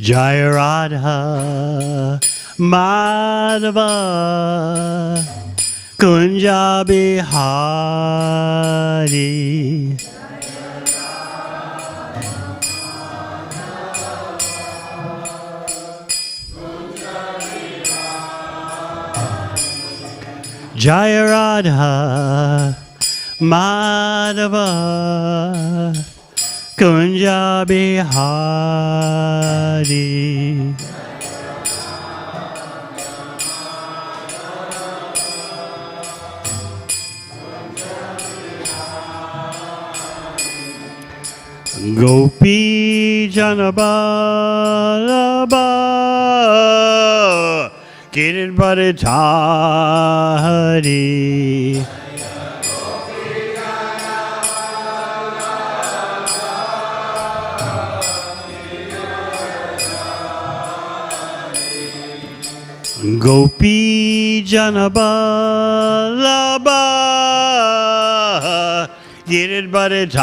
Jai Radha Madhava Kunja Bihari Radha Madhava Kunja Bihari Gopi Janabalaba Kirit Bharatari Gopi Janabalaba Girit Bharatari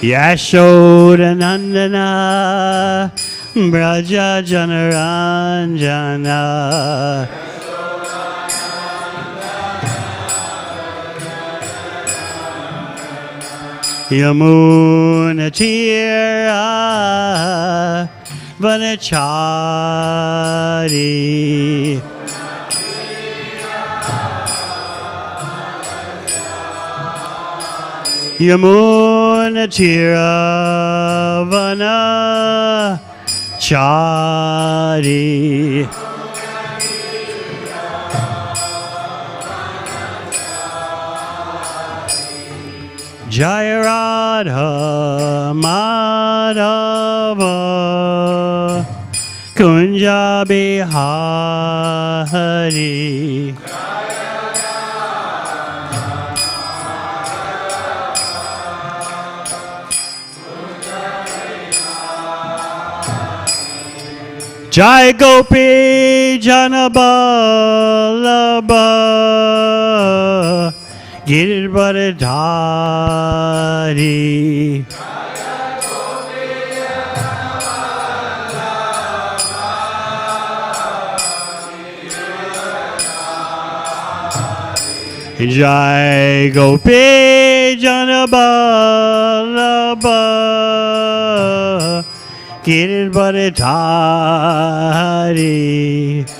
Yashoda Nandana Braja Janaranjana Yamuna Tira Vanachari Yamuna Tira Vanachari Jai Radha Madhava Kunja Bihari. Jai Gopi Janabalaba Girbharadhari Jai Gopi Janabalaba Girbharadhari Yashodanandana Braja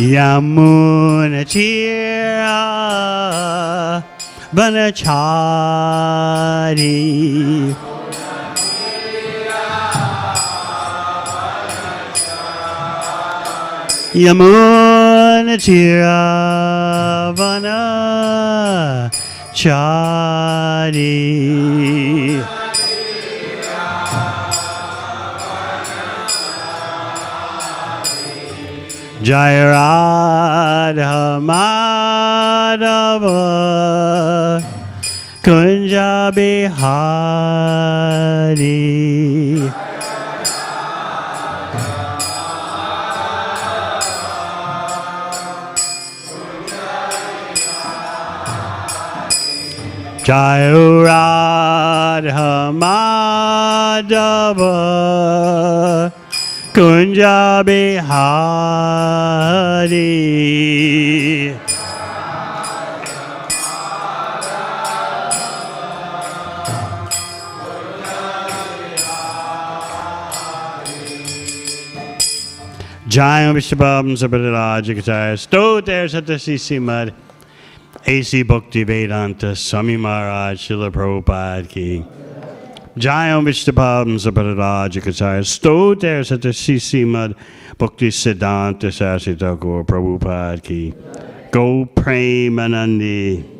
Yamunatira Vanachari. Yamunatira Vanachari Jai Radha Madhava Kunja Bihari. Jai Radha Madhava Kunja Bihari Jayam Vishabam Sabadarajakataya Sto there Satasi Srimad AC Bhakti Vedanta Swami Maharaj Srila Prabhupada Ki Jayam Vishnupam Saparajikacharya Stoter Satyasi Srimad Bhakti Siddhanta Thakur Prabhupada Ki. Go Premanandi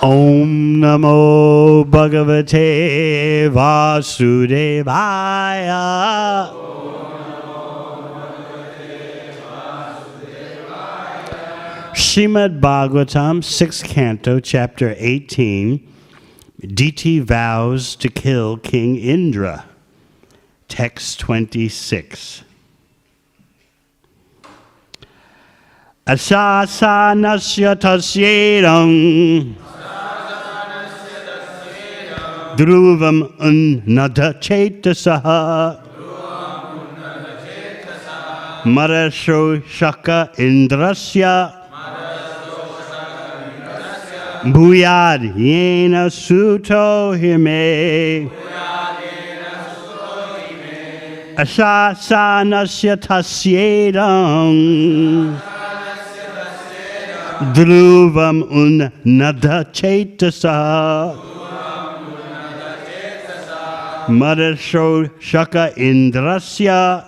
Om Namo Bhagavate Vasudevaya. Shrimad Bhagavatam, 6th canto, chapter 18. Diti vows to kill King Indra. Text 26. Asasanasya tasyedam. Dhruvam unnada chetasaha. Marasho shaka indrasya. Bhuyad yena suto hime. Asasanasya tasyedam. Dhruvam unnada chetasa. Madasho shaka indrasya.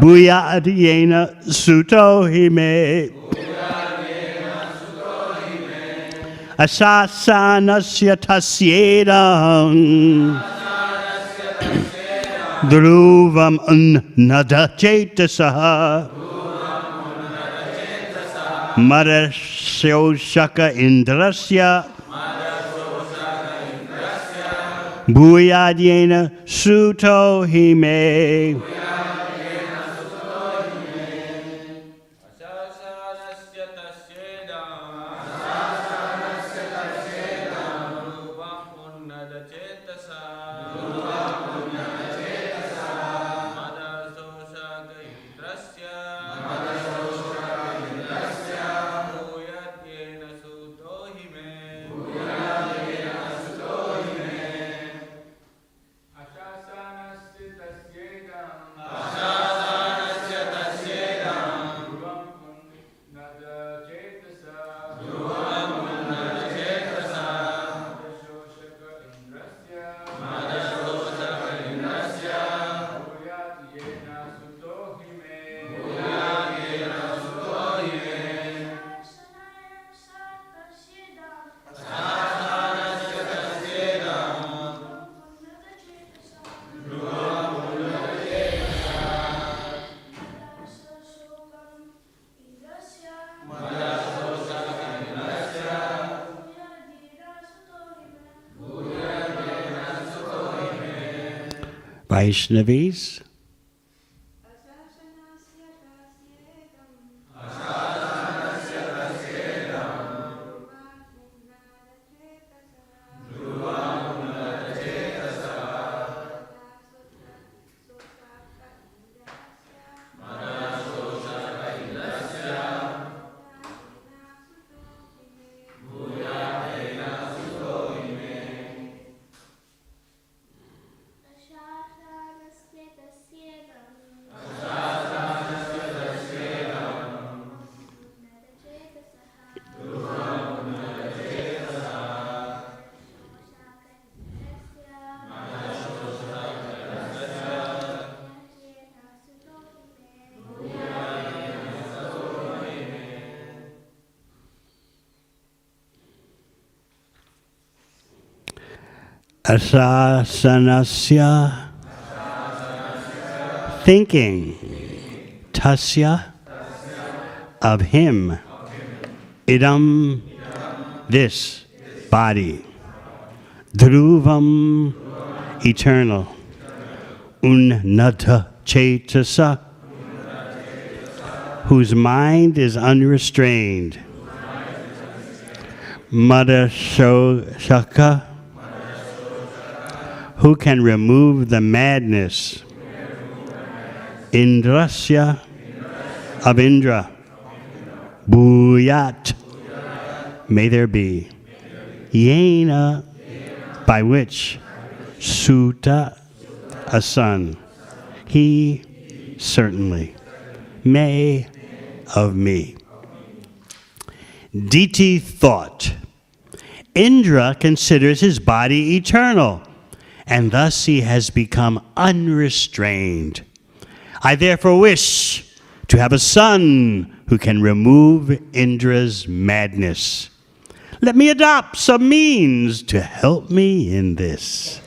Bhuyad yena suto hime. Asasanasya tasyedam. Dhruvam unnada chetasa. Marasyo indrasya. Suto hime. Vaishnavis. Asasanasya. Thinking. Tasya. Of him. Idam. This. Body. Dhruvam. Eternal. Unnata Chetasa, whose mind is unrestrained. Madashoshaka, who can remove the madness. Indrasya of Indra. Bhuyat, may there be. Yena, by which Suta, a son. He certainly may of me. Diti thought. Indra considers his body eternal, and thus he has become unrestrained. I therefore wish to have a son who can remove Indra's madness. Let me adopt some means to help me in this.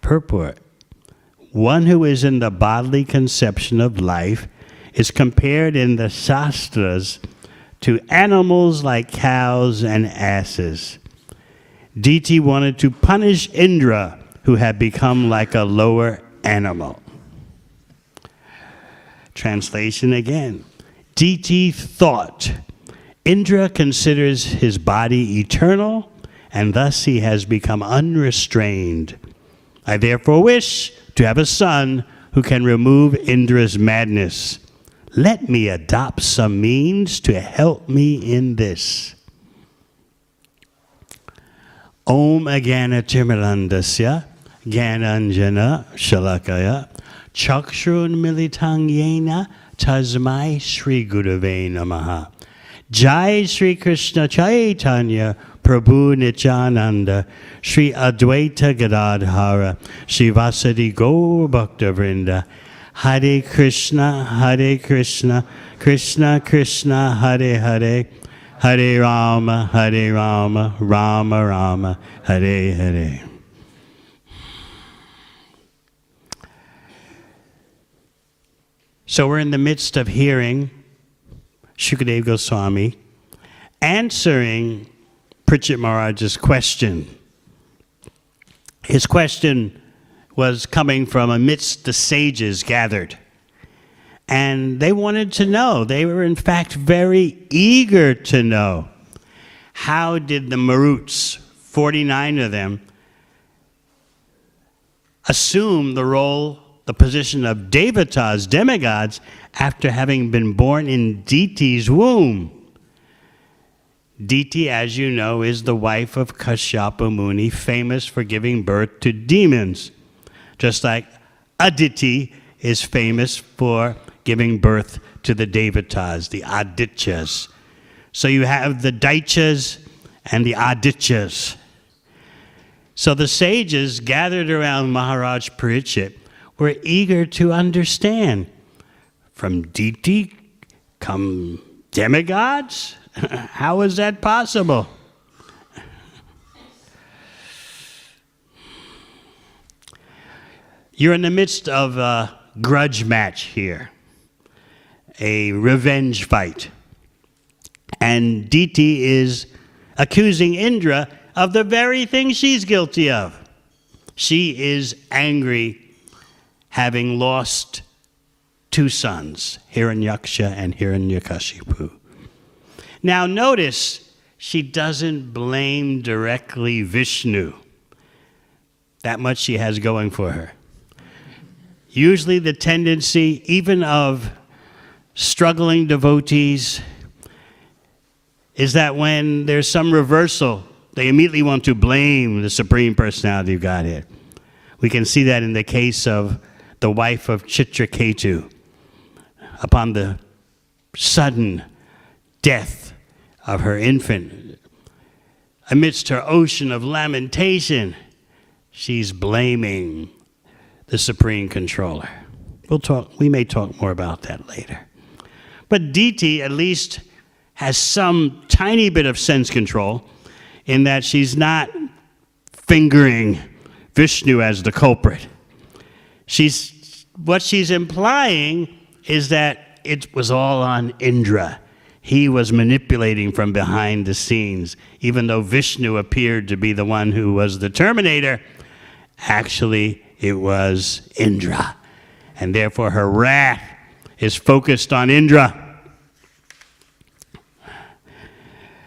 Purport One who is in the bodily conception of life is compared in the Shastras to animals like cows and asses. Diti wanted to punish Indra, who had become like a lower animal. Translation again. Diti thought. Indra considers his body eternal, and thus he has become unrestrained. I therefore wish to have a son who can remove Indra's madness. Let me adopt some means to help me in this. Om Agana Timilandasya Gananjana Shalakaya Chakshrun Militang Yena Tasmai Sri Gurave Namaha. Jai Sri Krishna Chaitanya Prabhu Nityananda Sri Advaita Gadadhara Sri Vasadi Gaur Bhakta Vrinda Hare Krishna Hare Krishna Krishna Krishna Hare Hare Hare Rama Hare Rama Rama Rama Hare Hare So we're in the midst of hearing Shukadev Goswami answering Parikshit Maharaj's question. His question was coming from amidst the sages gathered. And they wanted to know, they were in fact very eager to know, how did the Maruts, 49 of them, assume the role, the position of devatas, demigods, after having been born in Diti's womb. Diti, as you know, is the wife of Kashyapa Muni, famous for giving birth to demons, just like Aditi is famous for giving birth to the devatas, the Adityas. So you have the Daityas and the Adityas. So the sages gathered around Maharaj Parikshit were eager to understand from Diti come demigods? How is that possible? You're in the midst of a grudge match here, a revenge fight. And Diti is accusing Indra of the very thing she's guilty of. She is angry having lost two sons, Hiranyaksha and Hiranyakashipu. Now, notice she doesn't blame directly Vishnu. That much she has going for her. Usually, the tendency, even of struggling devotees, is that when there's some reversal, they immediately want to blame the Supreme Personality of Godhead. We can see that in the case of the wife of Chitraketu upon the sudden death of her infant. Amidst her ocean of lamentation, she's blaming the supreme controller. We'll talk, we may talk more about that later. But Diti at least has some tiny bit of sense control in that she's not fingering Vishnu as the culprit. She's, what she's implying is that it was all on Indra. He was manipulating from behind the scenes, even though Vishnu appeared to be the one who was the terminator. Actually, it was Indra. And therefore, her wrath is focused on Indra.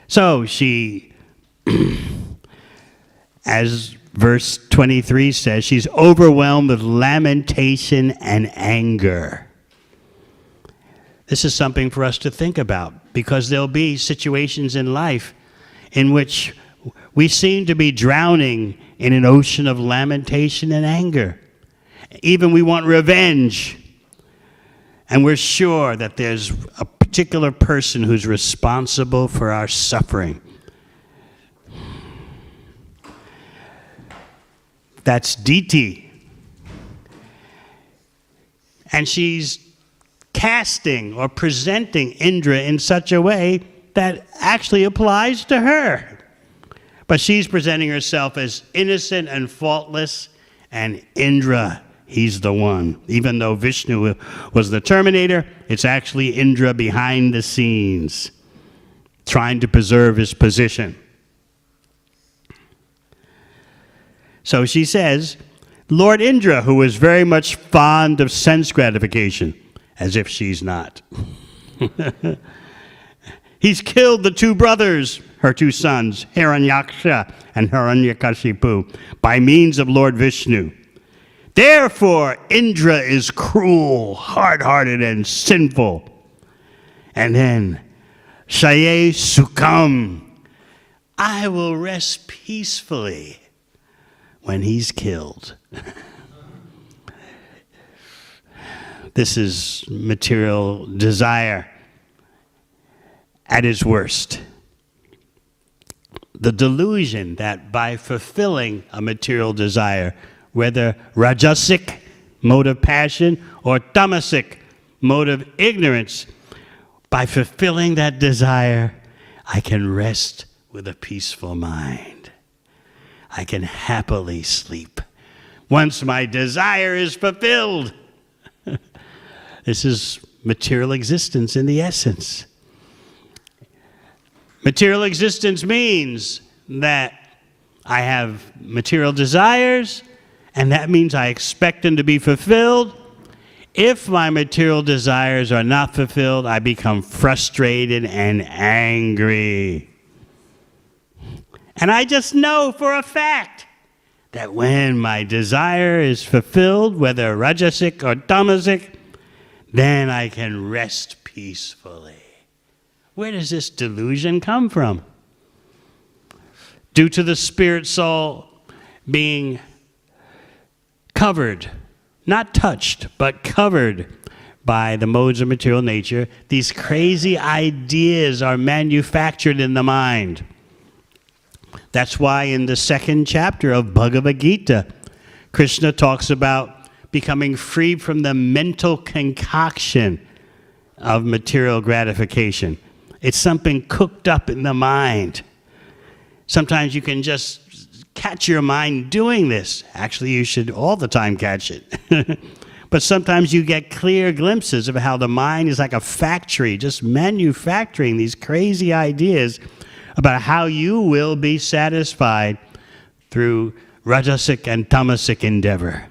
So she, as verse 23 says, she's overwhelmed with lamentation and anger. This is something for us to think about because there'll be situations in life in which we seem to be drowning in an ocean of lamentation and anger. Even we want revenge. And we're sure that there's a particular person who's responsible for our suffering. That's Diti. And she's casting or presenting Indra in such a way that actually applies to her. But she's presenting herself as innocent and faultless, and Indra, he's the one. Even though Vishnu was the terminator, it's actually Indra behind the scenes, trying to preserve his position. So she says, Lord Indra, who is very much fond of sense gratification, as if she's not. He's killed the two brothers, her two sons, Hiranyaksha and Hiranyakashipu, by means of Lord Vishnu. Therefore, Indra is cruel, hard hearted, and sinful. And then, Shaye sukham. I will rest peacefully when he's killed. this is material desire at its worst. The delusion that by fulfilling a material desire, whether rajasic, mode of passion, or tamasic, mode of ignorance, by fulfilling that desire, I can rest with a peaceful mind. I can happily sleep once my desire is fulfilled. this is material existence in the essence. Material existence means that I have material desires, and that means I expect them to be fulfilled. If my material desires are not fulfilled, I become frustrated and angry. And I just know for a fact that when my desire is fulfilled, whether rajasic or tamasic, then I can rest peacefully. Where does this delusion come from? Due to the spirit soul being covered, not touched, but covered by the modes of material nature, these crazy ideas are manufactured in the mind. That's why in the second chapter of Bhagavad Gita, Krishna talks about becoming free from the mental concoction of material gratification. It's something cooked up in the mind. Sometimes you can just catch your mind doing this. Actually, you should all the time catch it. but sometimes you get clear glimpses of how the mind is like a factory, just manufacturing these crazy ideas about how you will be satisfied through rajasic and tamasic endeavor.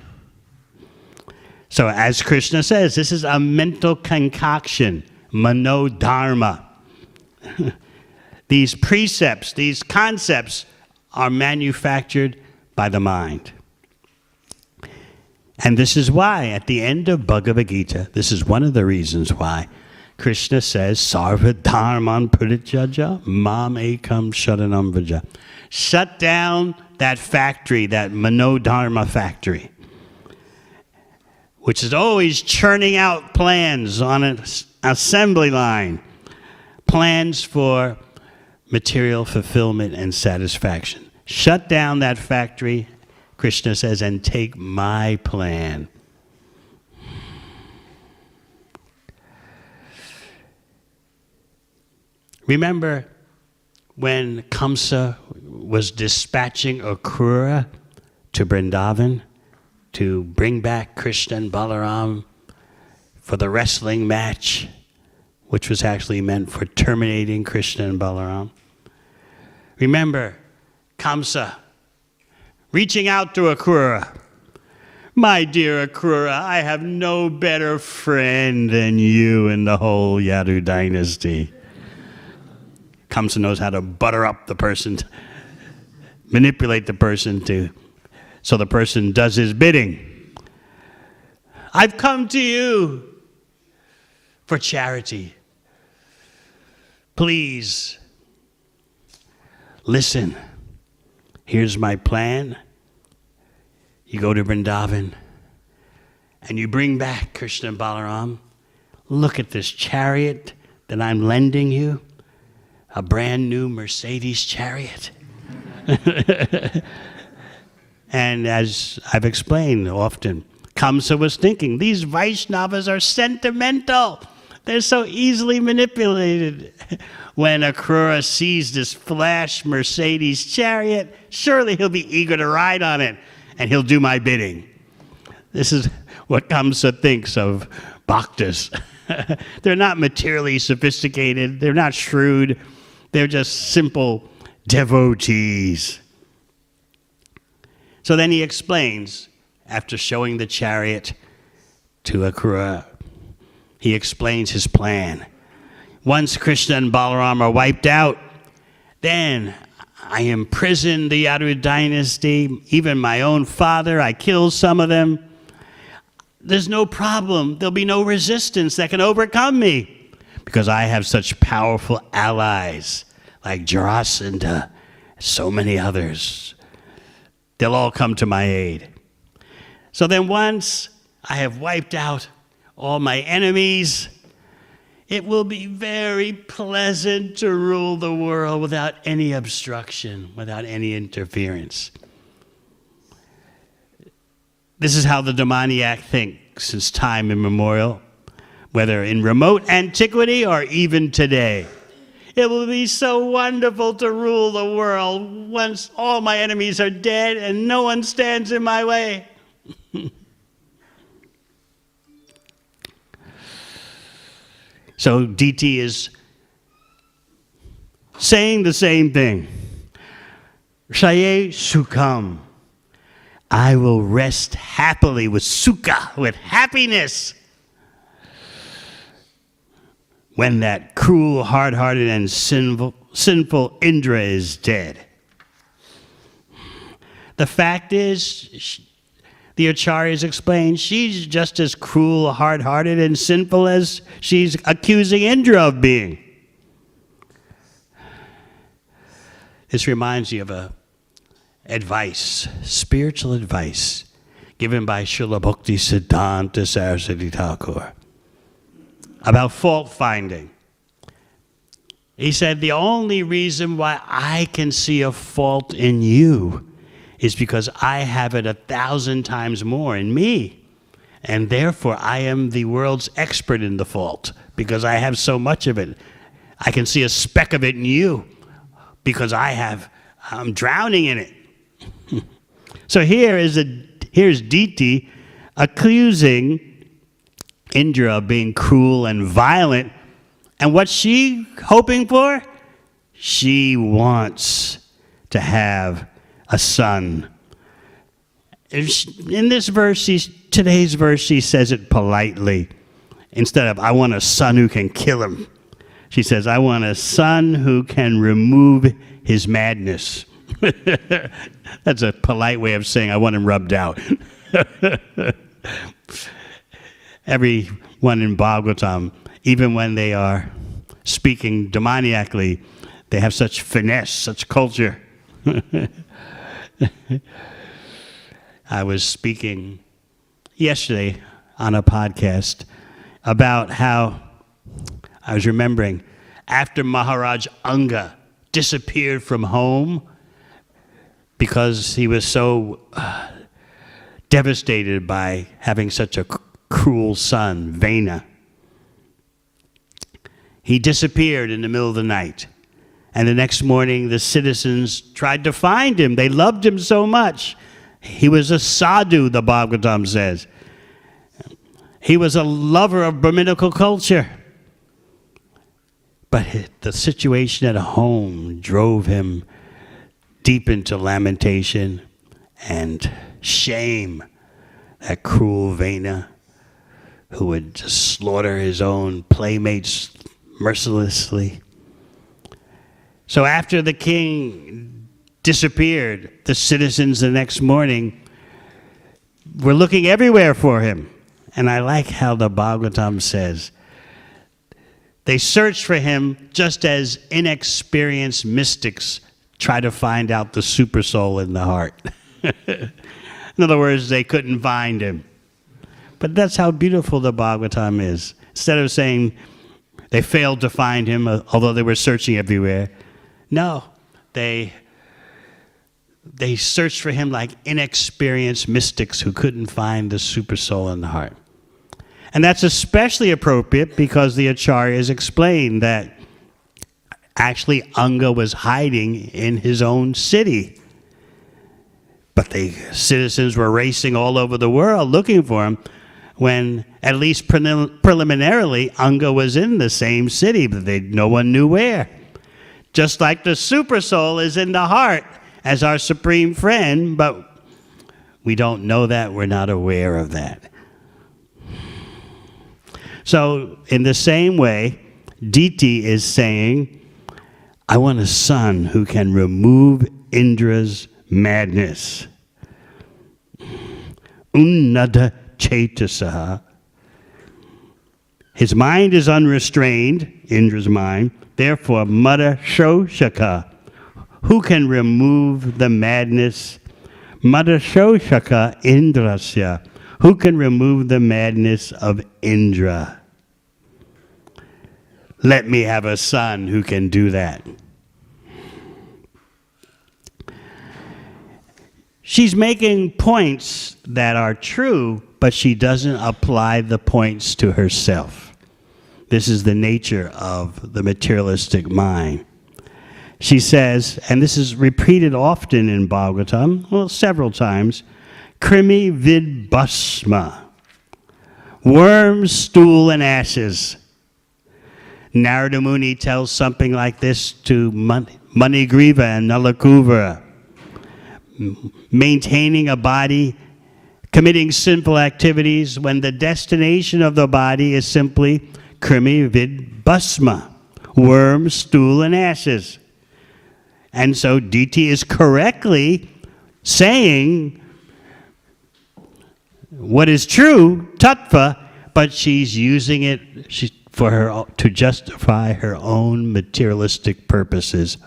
So, as Krishna says, this is a mental concoction, manodharma. these precepts, these concepts are manufactured by the mind. And this is why, at the end of Bhagavad Gita, this is one of the reasons why Krishna says, Sarva Dharman Purityajya Mam Ekam Sharanam Vraja. Shut down that factory, that Manodharma factory, which is always churning out plans on an assembly line, plans for material fulfillment and satisfaction. Shut down that factory, Krishna says, and take my plan. Remember when Kamsa was dispatching Akrura to Brindavan to bring back Krishna and Balaram for the wrestling match, which was actually meant for terminating Krishna and Balaram? Remember Kamsa reaching out to Akrura. My dear Akrura, I have no better friend than you in the whole Yadu dynasty. Kamsa knows how to butter up the person, manipulate the person to so the person does his bidding. I've come to you for charity. Please listen. Here's my plan. You go to Vrindavan and you bring back Krishna and Balaram. Look at this chariot that I'm lending you, a brand new Mercedes chariot. and as I've explained often, Kamsa was thinking these Vaishnavas are sentimental. They're so easily manipulated. When Akrura sees this flash Mercedes chariot, surely he'll be eager to ride on it and he'll do my bidding. This is what Kamsa thinks of bhaktas. they're not materially sophisticated, they're not shrewd, they're just simple devotees. So then he explains, after showing the chariot to Akrura, he explains his plan. Once Krishna and Balaram are wiped out, then I imprison the Yadu dynasty, even my own father, I kill some of them. There's no problem. There'll be no resistance that can overcome me because I have such powerful allies like Jarasandha, uh, so many others. They'll all come to my aid. So then, once I have wiped out all my enemies, it will be very pleasant to rule the world without any obstruction, without any interference. This is how the demoniac thinks since time immemorial, whether in remote antiquity or even today. It will be so wonderful to rule the world once all my enemies are dead and no one stands in my way. so Diti is saying the same thing. Shaye Sukam. I will rest happily with sukha, with happiness. When that cruel, hard hearted, and sinful, sinful Indra is dead. The fact is, the Acharyas explain, she's just as cruel, hard hearted, and sinful as she's accusing Indra of being. This reminds me of a advice, spiritual advice, given by Srila Bhakti Siddhanta Saraswati Thakur about fault finding. He said, The only reason why I can see a fault in you is because I have it a thousand times more in me. And therefore, I am the world's expert in the fault because I have so much of it. I can see a speck of it in you because I have, I'm drowning in it. so here is a, here's Diti accusing Indra of being cruel and violent. And what's she hoping for? She wants to have a son. In this verse, today's verse, she says it politely. Instead of, I want a son who can kill him, she says, I want a son who can remove his madness. That's a polite way of saying, I want him rubbed out. Everyone in Bhagavatam, even when they are speaking demoniacally, they have such finesse, such culture. I was speaking yesterday on a podcast about how I was remembering after Maharaj Anga disappeared from home because he was so uh, devastated by having such a cruel son, Vena. He disappeared in the middle of the night. And the next morning, the citizens tried to find him. They loved him so much. He was a sadhu, the Bhagavatam says. He was a lover of Brahminical culture. But the situation at home drove him deep into lamentation and shame that cruel Vena who would slaughter his own playmates mercilessly. So after the king disappeared, the citizens the next morning were looking everywhere for him. And I like how the Bhagavatam says, they searched for him just as inexperienced mystics try to find out the super soul in the heart. in other words, they couldn't find him. But that's how beautiful the Bhagavatam is. Instead of saying they failed to find him, uh, although they were searching everywhere, no, they they searched for him like inexperienced mystics who couldn't find the super soul in the heart. And that's especially appropriate because the Acharyas explained that actually Anga was hiding in his own city. But the citizens were racing all over the world looking for him when, at least prelim- preliminarily, Anga was in the same city, but they, no one knew where. Just like the super soul is in the heart as our supreme friend, but we don't know that, we're not aware of that. So, in the same way, Diti is saying, I want a son who can remove Indra's madness. Unnada Chetasaha. His mind is unrestrained, Indra's mind, therefore, Mada Shoshaka. Who can remove the madness? Mada Shoshaka Indrasya. Who can remove the madness of Indra? Let me have a son who can do that. She's making points that are true, but she doesn't apply the points to herself. This is the nature of the materialistic mind. She says, and this is repeated often in Bhagavatam, well, several times, krimi vid basma, worms, stool, and ashes. Narada Muni tells something like this to Manigriva and Nalakuva. Maintaining a body, committing sinful activities when the destination of the body is simply krimi vid basma, worms, stool, and ashes. And so Diti is correctly saying what is true, tattva, but she's using it for her to justify her own materialistic purposes.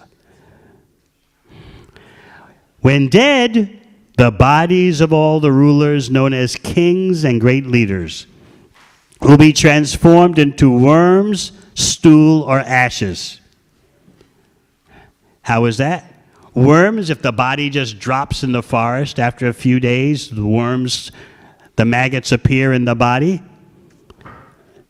When dead, the bodies of all the rulers known as kings and great leaders will be transformed into worms, stool, or ashes. How is that? Worms, if the body just drops in the forest after a few days, the worms, the maggots appear in the body.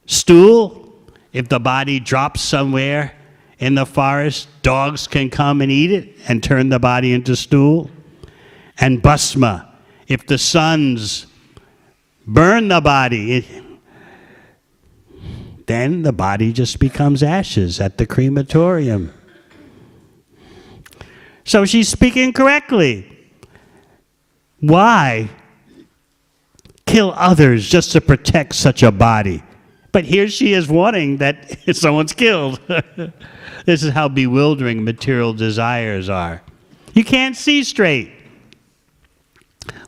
Stool, if the body drops somewhere in the forest, dogs can come and eat it and turn the body into stool. And basma, if the suns burn the body, it, then the body just becomes ashes at the crematorium. So she's speaking correctly. Why kill others just to protect such a body? But here she is wanting that someone's killed. this is how bewildering material desires are. You can't see straight.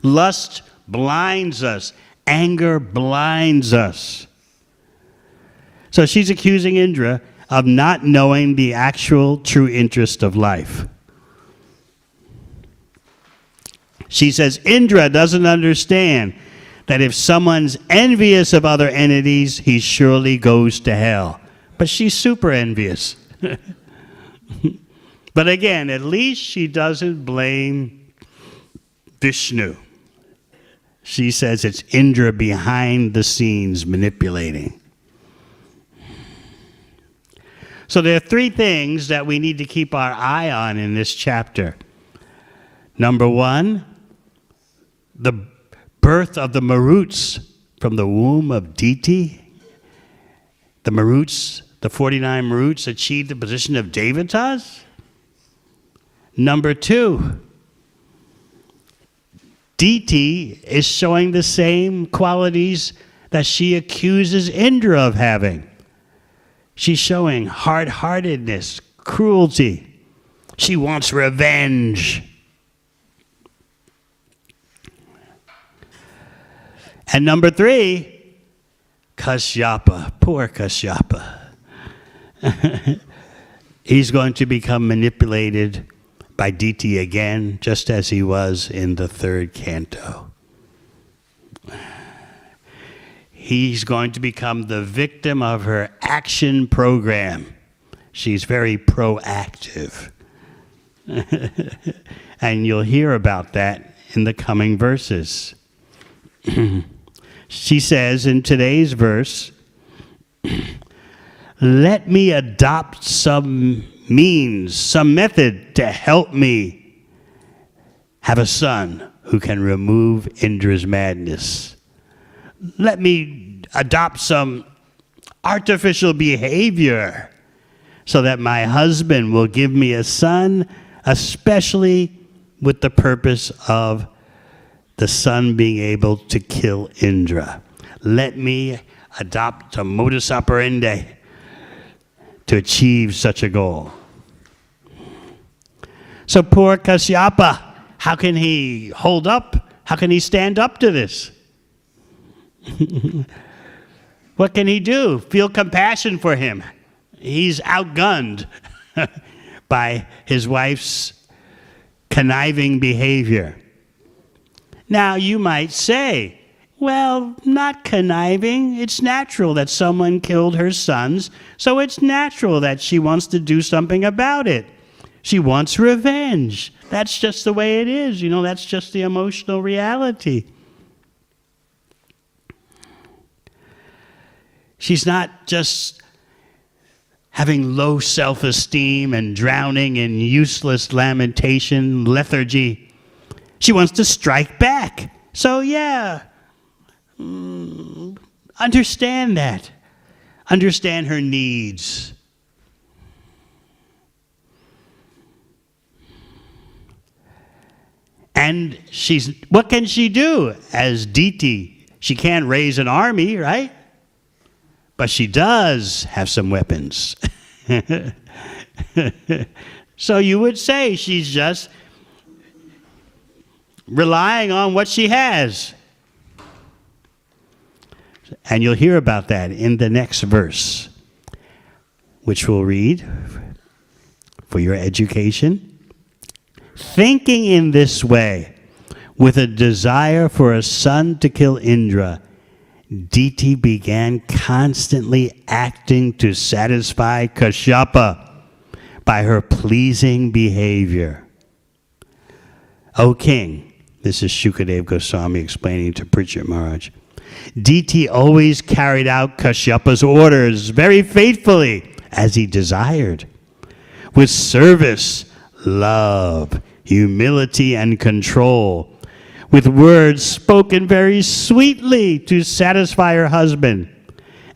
Lust blinds us, anger blinds us. So she's accusing Indra of not knowing the actual true interest of life. She says Indra doesn't understand that if someone's envious of other entities, he surely goes to hell. But she's super envious. but again, at least she doesn't blame Vishnu. She says it's Indra behind the scenes manipulating. So there are three things that we need to keep our eye on in this chapter. Number one, the birth of the Maruts from the womb of Diti. The Maruts, the 49 Maruts, achieved the position of Devatas. Number two, Diti is showing the same qualities that she accuses Indra of having. She's showing hard heartedness, cruelty. She wants revenge. And number three, Kashyapa. Poor Kashyapa. He's going to become manipulated by Diti again, just as he was in the third canto. He's going to become the victim of her action program. She's very proactive. and you'll hear about that in the coming verses. she says in today's verse, Let me adopt some means, some method to help me have a son who can remove Indra's madness. Let me adopt some artificial behavior so that my husband will give me a son, especially with the purpose of the son being able to kill Indra. Let me adopt a modus operandi to achieve such a goal. So poor Kashyapa, how can he hold up? How can he stand up to this? what can he do? Feel compassion for him. He's outgunned by his wife's conniving behavior. Now, you might say, well, not conniving. It's natural that someone killed her sons, so it's natural that she wants to do something about it. She wants revenge. That's just the way it is. You know, that's just the emotional reality. She's not just having low self esteem and drowning in useless lamentation, lethargy. She wants to strike back. So, yeah, mm, understand that. Understand her needs. And she's, what can she do as Diti? She can't raise an army, right? But she does have some weapons. so you would say she's just relying on what she has. And you'll hear about that in the next verse, which we'll read for your education. Thinking in this way, with a desire for a son to kill Indra, Diti began constantly acting to satisfy Kashyapa by her pleasing behavior. O king, this is Shukadev Goswami explaining to Parikshit Maharaj. Diti always carried out Kashyapa's orders very faithfully as he desired. With service, love, humility, and control, with words spoken very sweetly to satisfy her husband,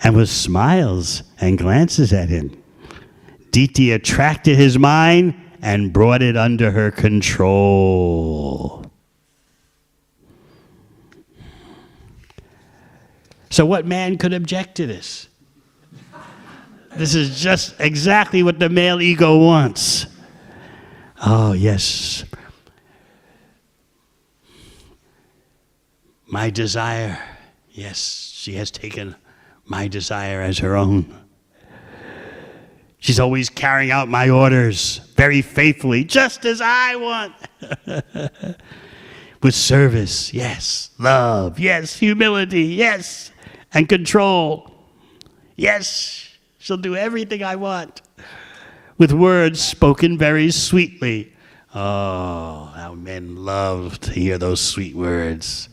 and with smiles and glances at him. Diti attracted his mind and brought it under her control. So, what man could object to this? This is just exactly what the male ego wants. Oh, yes. My desire. Yes, she has taken my desire as her own. She's always carrying out my orders very faithfully, just as I want. With service, yes. Love, yes. Humility, yes. And control, yes. She'll do everything I want with words spoken very sweetly. Oh, how men love to hear those sweet words.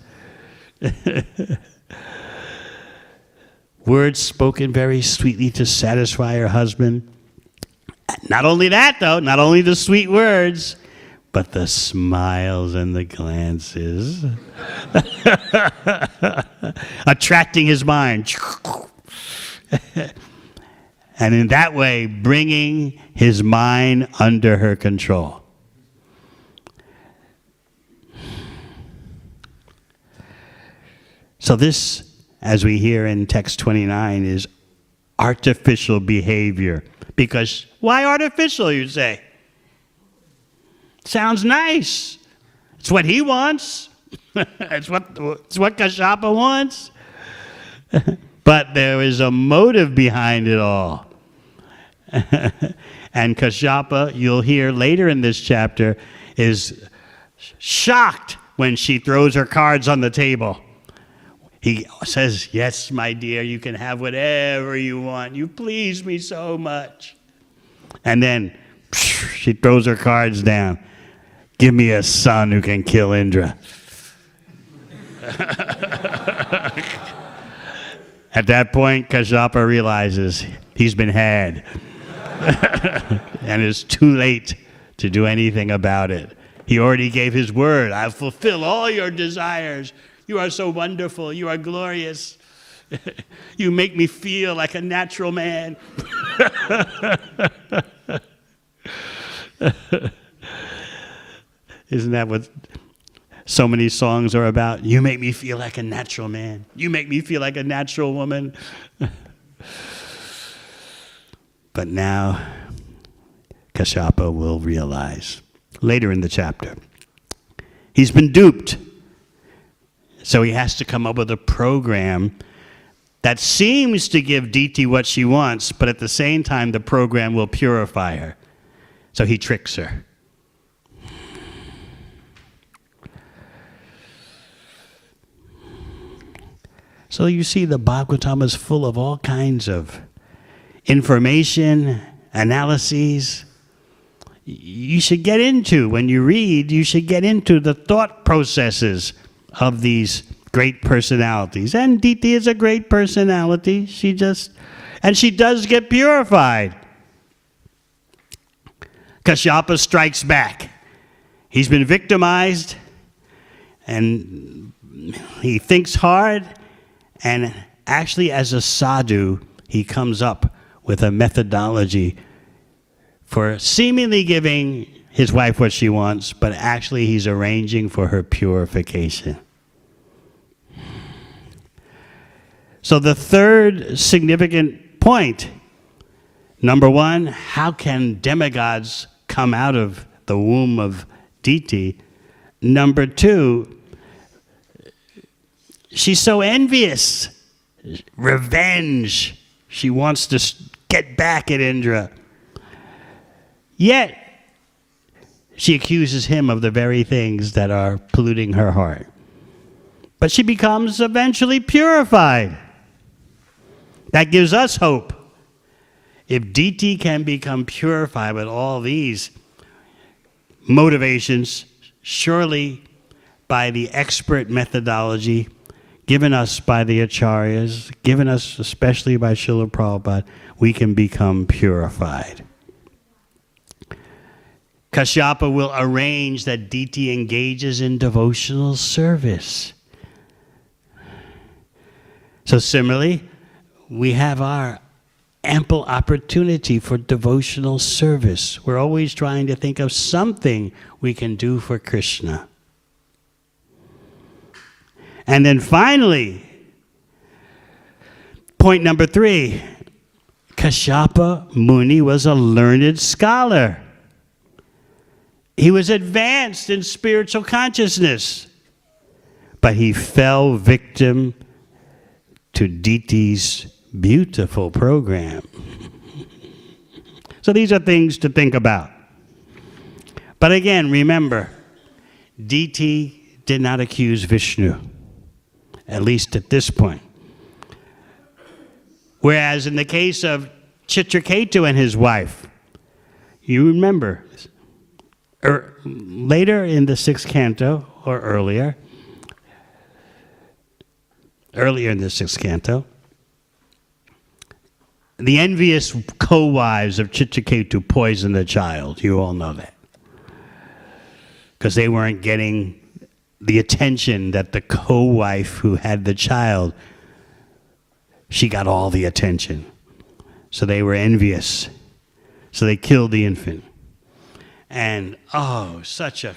words spoken very sweetly to satisfy her husband. Not only that, though, not only the sweet words, but the smiles and the glances. Attracting his mind. and in that way, bringing his mind under her control. So, this, as we hear in text 29, is artificial behavior. Because why artificial, you say? Sounds nice. It's what he wants. it's what it's what Kashyapa wants. but there is a motive behind it all. and Kashyapa, you'll hear later in this chapter, is shocked when she throws her cards on the table. He says, Yes, my dear, you can have whatever you want. You please me so much. And then she throws her cards down. Give me a son who can kill Indra. At that point, Kashyapa realizes he's been had. and it's too late to do anything about it. He already gave his word I'll fulfill all your desires. You are so wonderful. You are glorious. you make me feel like a natural man. Isn't that what so many songs are about? You make me feel like a natural man. You make me feel like a natural woman. but now, Kashyapa will realize later in the chapter he's been duped. So he has to come up with a program that seems to give Diti what she wants, but at the same time, the program will purify her. So he tricks her. So you see, the Bhagavatam is full of all kinds of information, analyses. You should get into, when you read, you should get into the thought processes of these great personalities. And Diti is a great personality. She just, and she does get purified. Kashyapa strikes back. He's been victimized and he thinks hard and actually, as a sadhu, he comes up with a methodology for seemingly giving his wife what she wants, but actually, he's arranging for her purification. So, the third significant point number one, how can demigods come out of the womb of Diti? Number two, She's so envious. Revenge. She wants to get back at Indra. Yet, she accuses him of the very things that are polluting her heart. But she becomes eventually purified. That gives us hope. If Diti can become purified with all these motivations, surely by the expert methodology given us by the acharyas, given us especially by Srila Prabhupada, we can become purified. Kashyapa will arrange that Diti engages in devotional service. So, similarly, we have our ample opportunity for devotional service. We're always trying to think of something we can do for Krishna. And then finally, point number three Kashyapa Muni was a learned scholar. He was advanced in spiritual consciousness, but he fell victim to Diti's beautiful program. so these are things to think about. But again, remember, Diti did not accuse Vishnu at least at this point. Whereas in the case of Chitraketu and his wife, you remember, er, later in the sixth canto, or earlier, earlier in the sixth canto, the envious co wives of Chitraketu poisoned the child. You all know that. Because they weren't getting the attention that the co-wife who had the child she got all the attention so they were envious so they killed the infant and oh such a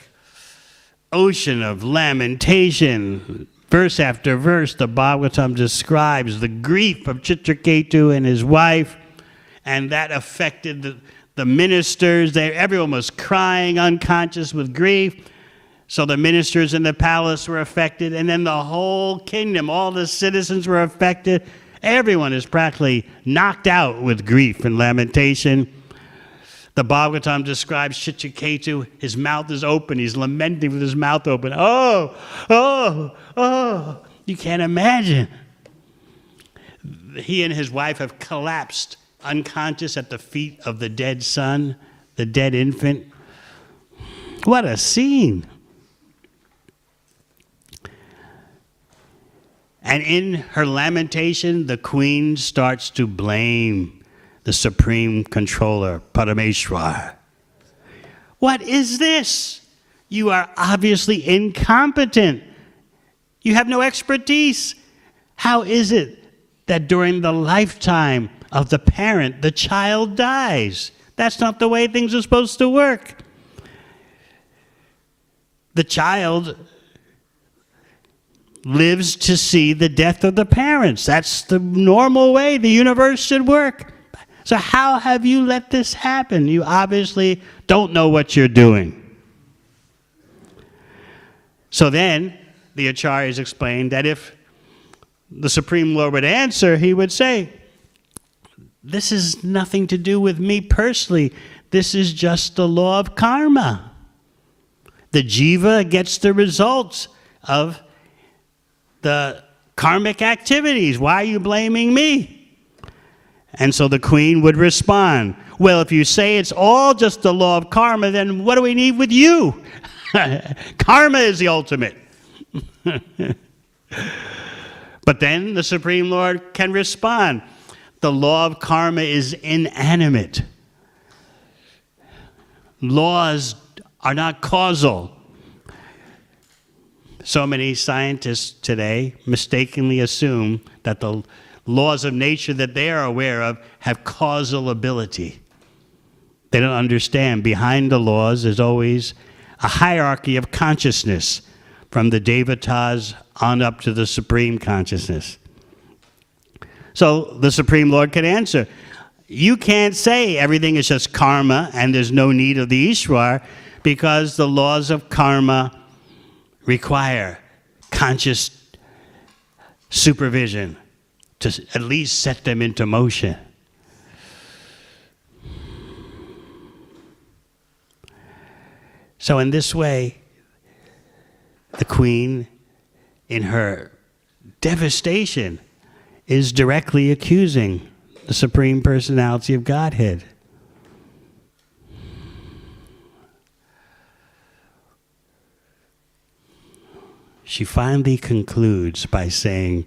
ocean of lamentation Verse after verse, the Bhagavatam describes the grief of Chitraketu and his wife, and that affected the, the ministers. They, everyone was crying, unconscious with grief. So the ministers in the palace were affected, and then the whole kingdom, all the citizens were affected. Everyone is practically knocked out with grief and lamentation. The Bhagavatam describes Chitraketu. His mouth is open. He's lamenting with his mouth open. Oh, oh, oh. You can't imagine. He and his wife have collapsed unconscious at the feet of the dead son, the dead infant. What a scene. And in her lamentation, the queen starts to blame the supreme controller, Parameshwar. What is this? You are obviously incompetent. You have no expertise. How is it that during the lifetime of the parent, the child dies? That's not the way things are supposed to work. The child lives to see the death of the parents. That's the normal way the universe should work. So, how have you let this happen? You obviously don't know what you're doing. So then, the acharyas explained that if the Supreme Lord would answer, he would say, This is nothing to do with me personally. This is just the law of karma. The jiva gets the results of the karmic activities. Why are you blaming me? And so the queen would respond, Well, if you say it's all just the law of karma, then what do we need with you? karma is the ultimate. but then the Supreme Lord can respond the law of karma is inanimate. Laws are not causal. So many scientists today mistakenly assume that the laws of nature that they are aware of have causal ability. They don't understand. Behind the laws is always a hierarchy of consciousness from the devatas on up to the supreme consciousness. So the Supreme Lord can answer. You can't say everything is just karma and there's no need of the Ishwar because the laws of karma require conscious supervision to at least set them into motion. So, in this way, the queen, in her devastation, is directly accusing the Supreme Personality of Godhead. She finally concludes by saying,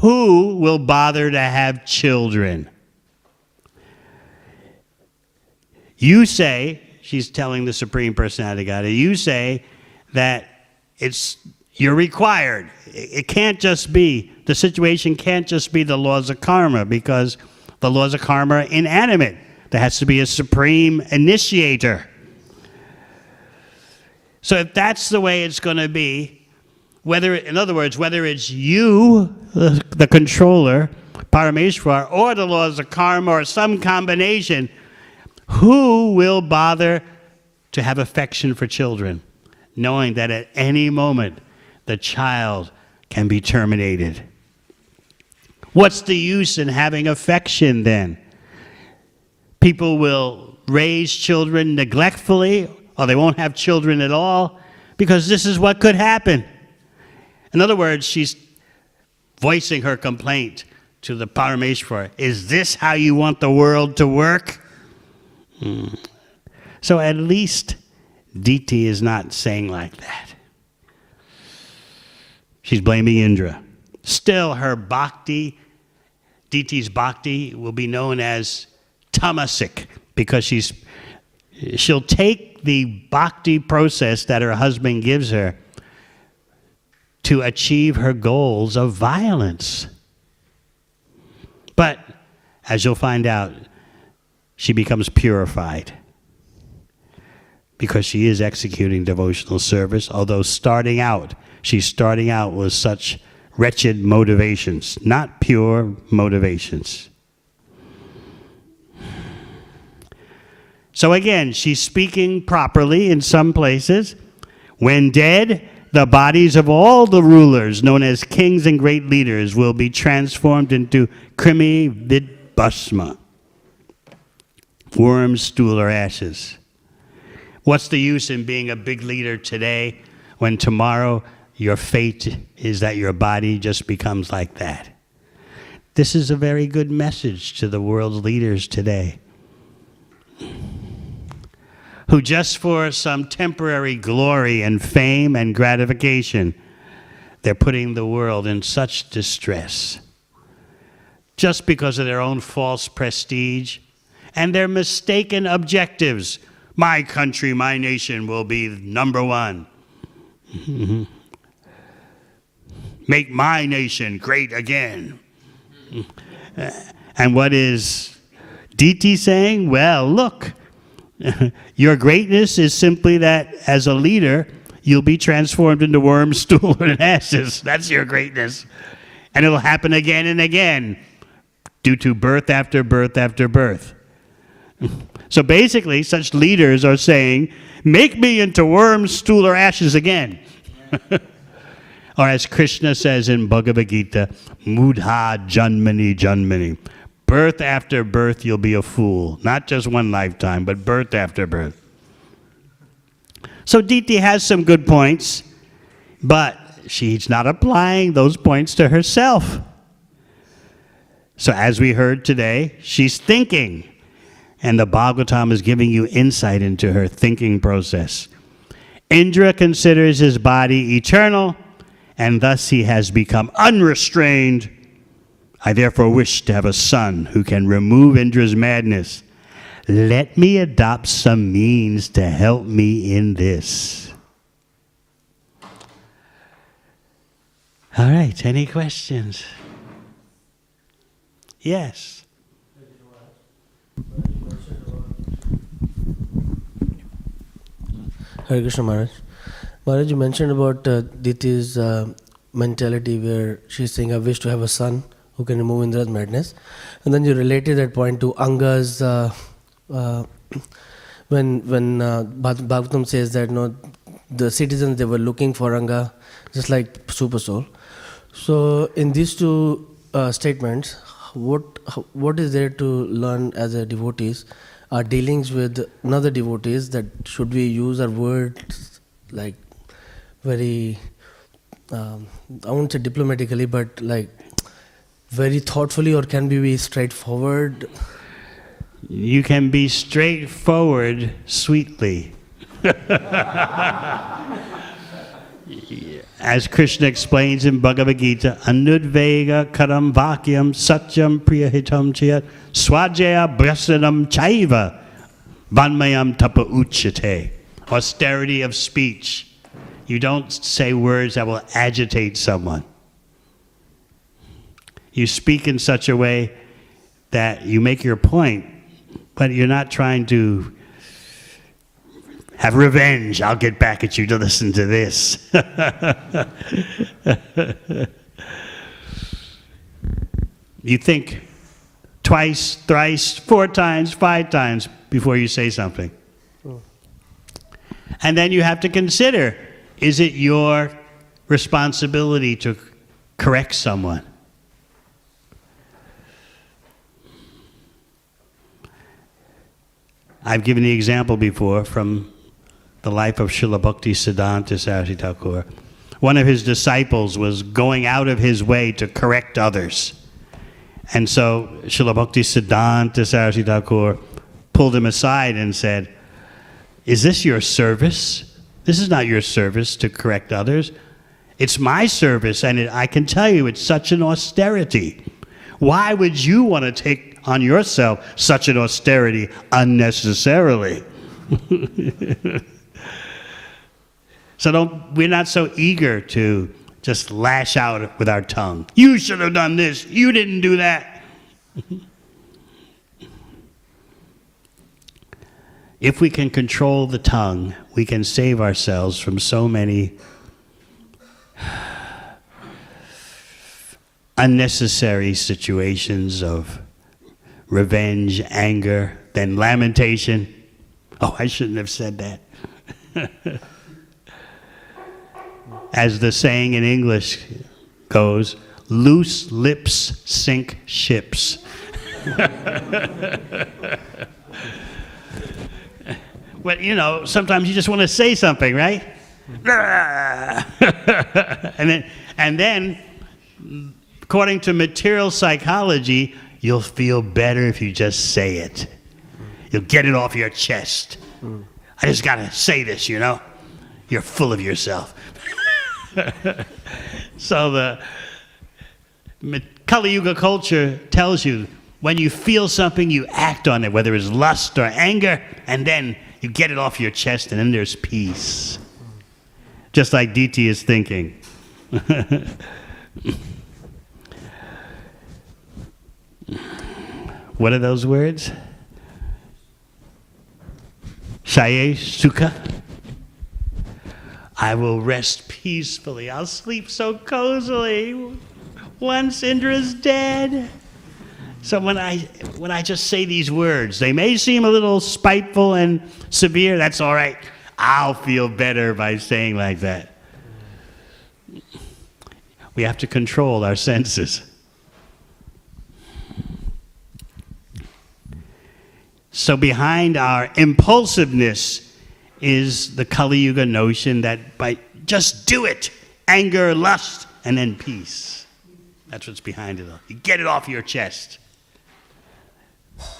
Who will bother to have children? You say, she's telling the Supreme Personality Godhead, you say that it's you're required. It can't just be, the situation can't just be the laws of karma because the laws of karma are inanimate. There has to be a supreme initiator. So if that's the way it's going to be, whether, in other words, whether it's you, the, the controller, Parameshwar, or the laws of karma, or some combination, who will bother to have affection for children, knowing that at any moment the child can be terminated. What's the use in having affection then? People will raise children neglectfully, or they won't have children at all, because this is what could happen. In other words, she's voicing her complaint to the Parameshwar. Is this how you want the world to work? Hmm. So at least Diti is not saying like that. She's blaming Indra. Still, her bhakti, Diti's bhakti, will be known as tamasic because she's, she'll take the bhakti process that her husband gives her to achieve her goals of violence. But as you'll find out, she becomes purified because she is executing devotional service, although starting out, she's starting out with such wretched motivations, not pure motivations. So again, she's speaking properly in some places. When dead, the bodies of all the rulers, known as kings and great leaders, will be transformed into krimi vidbhasma, worms, stool, or ashes. What's the use in being a big leader today when tomorrow your fate is that your body just becomes like that? This is a very good message to the world's leaders today who just for some temporary glory and fame and gratification, they're putting the world in such distress. Just because of their own false prestige and their mistaken objectives. My country, my nation will be number one. Make my nation great again. And what is Diti saying? Well, look, your greatness is simply that as a leader, you'll be transformed into worms, stool, and ashes. That's your greatness. And it'll happen again and again due to birth after birth after birth. So basically, such leaders are saying, Make me into worms, stool, or ashes again. or as Krishna says in Bhagavad Gita, Mudha Janmani Janmani. Birth after birth, you'll be a fool. Not just one lifetime, but birth after birth. So Diti has some good points, but she's not applying those points to herself. So, as we heard today, she's thinking, and the Bhagavatam is giving you insight into her thinking process. Indra considers his body eternal, and thus he has become unrestrained I therefore wish to have a son who can remove Indra's madness. Let me adopt some means to help me in this. All right, any questions? Yes. Hare Krishna Maharaj. Maharaj, you mentioned about uh, Diti's uh, mentality where she's saying, I wish to have a son who can remove Indra's madness. And then you related that point to Anga's, uh, uh, when when uh, Bhagavatam says that no, the citizens they were looking for Anga just like Super Soul. So in these two uh, statements, what what is there to learn as a devotees? Our dealings with another devotees that should we use our words like very um, I won't say diplomatically, but like very thoughtfully, or can we be straightforward? You can be straightforward sweetly. As Krishna explains in Bhagavad Gita, anudvega karam vakyam satyam priyahitam chayat swajaya bryasanam chaiva vanmayam tapa uchate. Austerity of speech. You don't say words that will agitate someone. You speak in such a way that you make your point, but you're not trying to have revenge. I'll get back at you to listen to this. you think twice, thrice, four times, five times before you say something. Hmm. And then you have to consider is it your responsibility to correct someone? I've given the example before from the life of Srila Bhakti Siddhanta Saraswati Thakur. One of his disciples was going out of his way to correct others. And so Srila Bhakti Siddhanta Saraswati Thakur pulled him aside and said, Is this your service? This is not your service to correct others. It's my service, and it, I can tell you it's such an austerity. Why would you want to take on yourself such an austerity unnecessarily. so don't, we're not so eager to just lash out with our tongue. You should have done this. You didn't do that. if we can control the tongue, we can save ourselves from so many unnecessary situations of revenge, anger, then lamentation. Oh, I shouldn't have said that. As the saying in English goes, loose lips sink ships. but you know, sometimes you just want to say something, right? and then, and then, according to material psychology, you'll feel better if you just say it. You'll get it off your chest. Mm. I just got to say this, you know? You're full of yourself. so the Kali Yuga culture tells you when you feel something, you act on it, whether it's lust or anger, and then you get it off your chest, and then there's peace. Mm. Just like Diti is thinking. what are those words? Shaye Sukha. I will rest peacefully. I'll sleep so cozily once Indra's dead. So when I when I just say these words, they may seem a little spiteful and severe. That's all right. I'll feel better by saying like that. We have to control our senses. So behind our impulsiveness is the Kali Yuga notion that by just do it, anger, lust, and then peace. That's what's behind it all. You get it off your chest.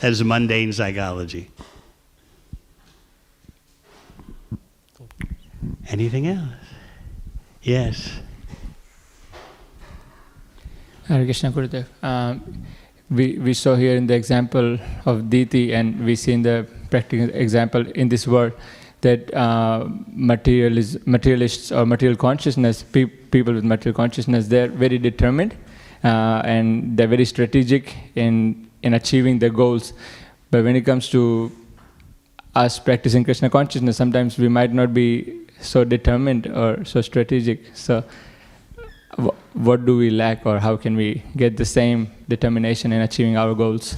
That is mundane psychology. Anything else? Yes. Hare Krishna Gurudev. Um, we, we saw here in the example of Diti, and we see in the practical example in this world that uh, materialis, materialists or material consciousness, pe- people with material consciousness, they're very determined uh, and they're very strategic in, in achieving their goals. But when it comes to us practicing Krishna consciousness, sometimes we might not be so determined or so strategic. So, what do we lack, or how can we get the same determination in achieving our goals?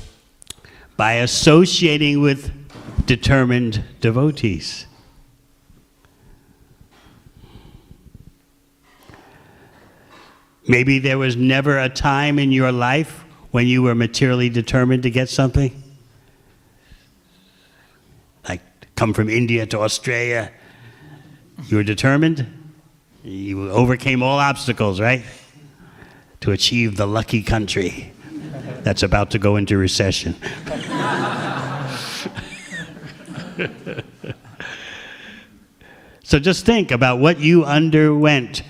By associating with determined devotees. Maybe there was never a time in your life when you were materially determined to get something. Like come from India to Australia. You were determined. You overcame all obstacles, right? To achieve the lucky country that's about to go into recession. so just think about what you underwent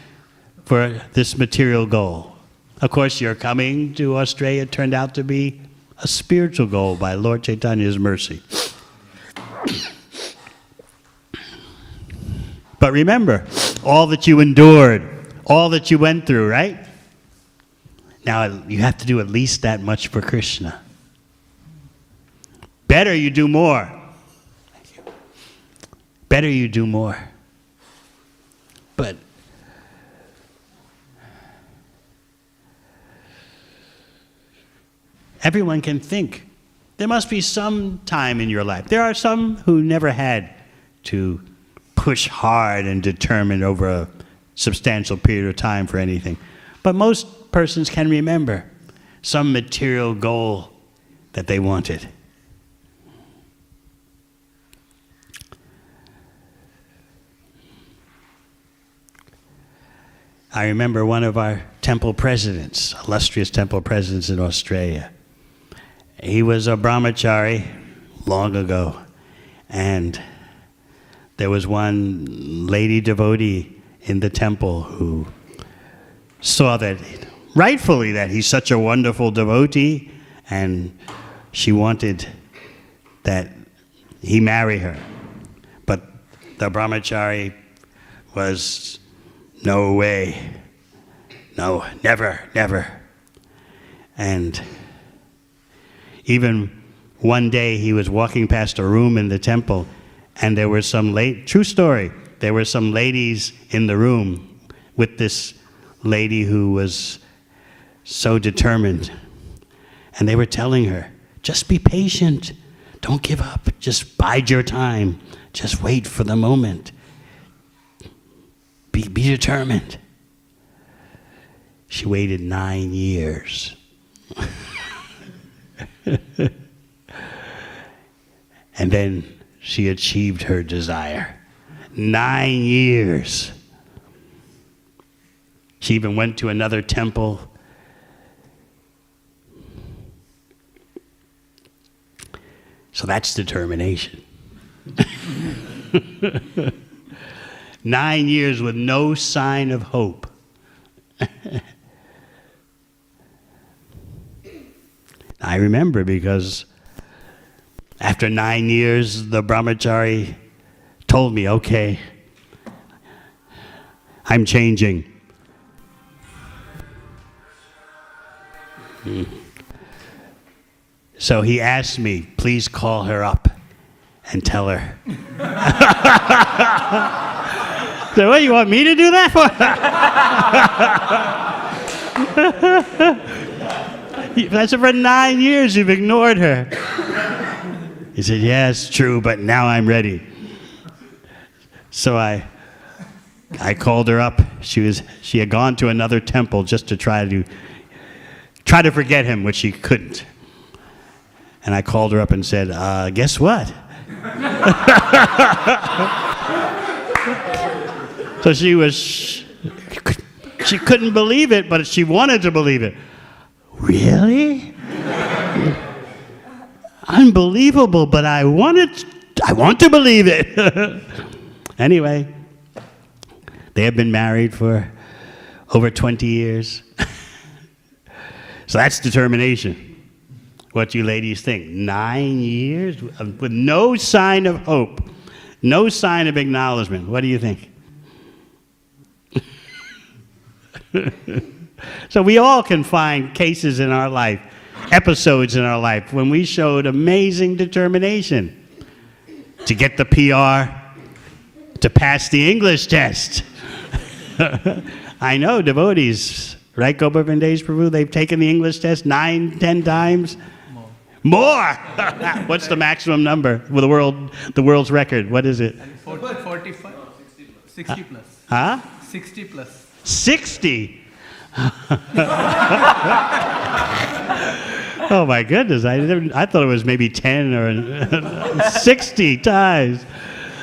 for this material goal. Of course, your coming to Australia turned out to be a spiritual goal by Lord Chaitanya's mercy. But remember, all that you endured, all that you went through, right? Now you have to do at least that much for Krishna. Better you do more. Better you do more. But everyone can think. There must be some time in your life. There are some who never had to push hard and determined over a substantial period of time for anything. But most persons can remember some material goal that they wanted. I remember one of our temple presidents, illustrious temple presidents in Australia. He was a brahmachari long ago, and there was one lady devotee in the temple who saw that rightfully that he's such a wonderful devotee, and she wanted that he marry her. But the brahmachari was no way, no, never, never. And even one day he was walking past a room in the temple and there were some late, true story, there were some ladies in the room with this lady who was so determined. And they were telling her, just be patient. Don't give up. Just bide your time. Just wait for the moment. Be, be determined. She waited nine years. and then she achieved her desire. Nine years. She even went to another temple. So that's determination. Nine years with no sign of hope. I remember because after nine years, the brahmachari told me, okay, I'm changing. Hmm. So he asked me, please call her up and tell her. so, what, you want me to do that for? Said, for nine years you've ignored her. He said, yeah, it's true, but now I'm ready. So I, I called her up. She, was, she had gone to another temple just to try to, try to forget him, which she couldn't. And I called her up and said, uh, guess what? so she was, she couldn't believe it, but she wanted to believe it. Really? Unbelievable, but I wanted, I want to believe it. anyway, they have been married for over 20 years. so that's determination. What you ladies think? Nine years with no sign of hope, no sign of acknowledgement. What do you think? so we all can find cases in our life, episodes in our life, when we showed amazing determination to get the PR, to pass the English test. I know devotees, right, Gopavindesh Prabhu? They've taken the English test nine, ten times. More. What's the maximum number with the world, the world's record? What is it? 40, 45, 60 plus. Huh? 60 plus. 60. oh my goodness. I, I thought it was maybe 10 or 60 times.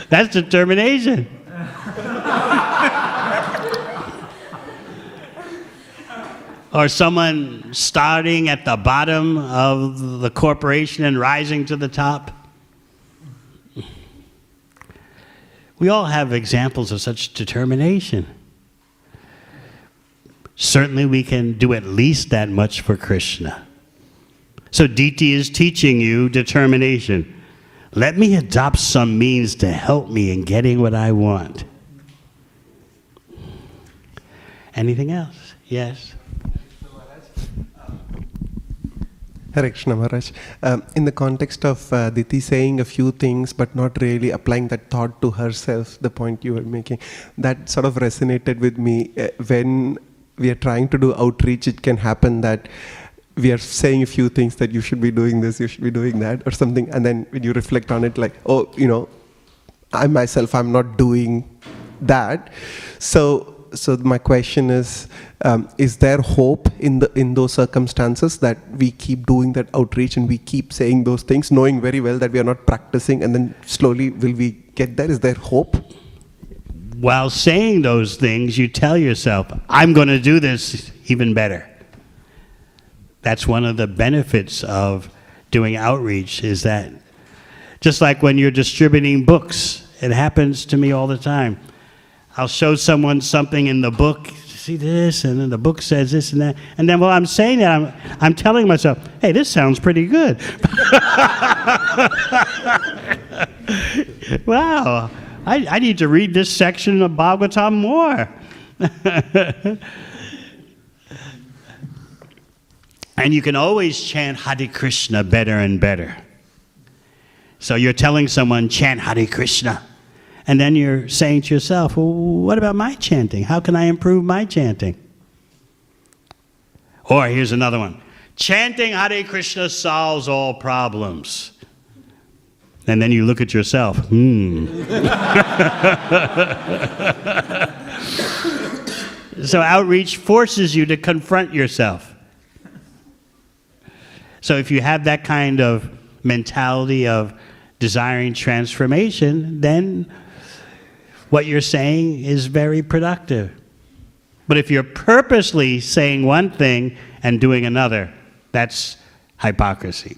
That's determination. or someone starting at the bottom of the corporation and rising to the top. We all have examples of such determination. Certainly, we can do at least that much for Krishna. So, Diti is teaching you determination. Let me adopt some means to help me in getting what I want. Anything else? Yes. Hare Krishna Maharaj. Um, in the context of uh, Diti saying a few things but not really applying that thought to herself, the point you were making, that sort of resonated with me. Uh, when we are trying to do outreach, it can happen that we are saying a few things that you should be doing this, you should be doing that, or something, and then when you reflect on it, like, oh, you know, I myself, I'm not doing that. So so my question is um, is there hope in the in those circumstances that we keep doing that outreach and we keep saying those things knowing very well that we are not practicing and then slowly will we get there is there hope While saying those things, you tell yourself, I'm going to do this even better. That's one of the benefits of doing outreach is that just like when you're distributing books, it happens to me all the time. I'll show someone something in the book, see this, and then the book says this and that. And then while I'm saying that, I'm, I'm telling myself, hey, this sounds pretty good. wow, I, I need to read this section of Bhagavatam more. and you can always chant Hare Krishna better and better. So you're telling someone, chant Hare Krishna. And then you're saying to yourself, well, what about my chanting? How can I improve my chanting? Or here's another one chanting Hare Krishna solves all problems. And then you look at yourself, hmm. so outreach forces you to confront yourself. So if you have that kind of mentality of desiring transformation, then what you're saying is very productive. But if you're purposely saying one thing and doing another, that's hypocrisy.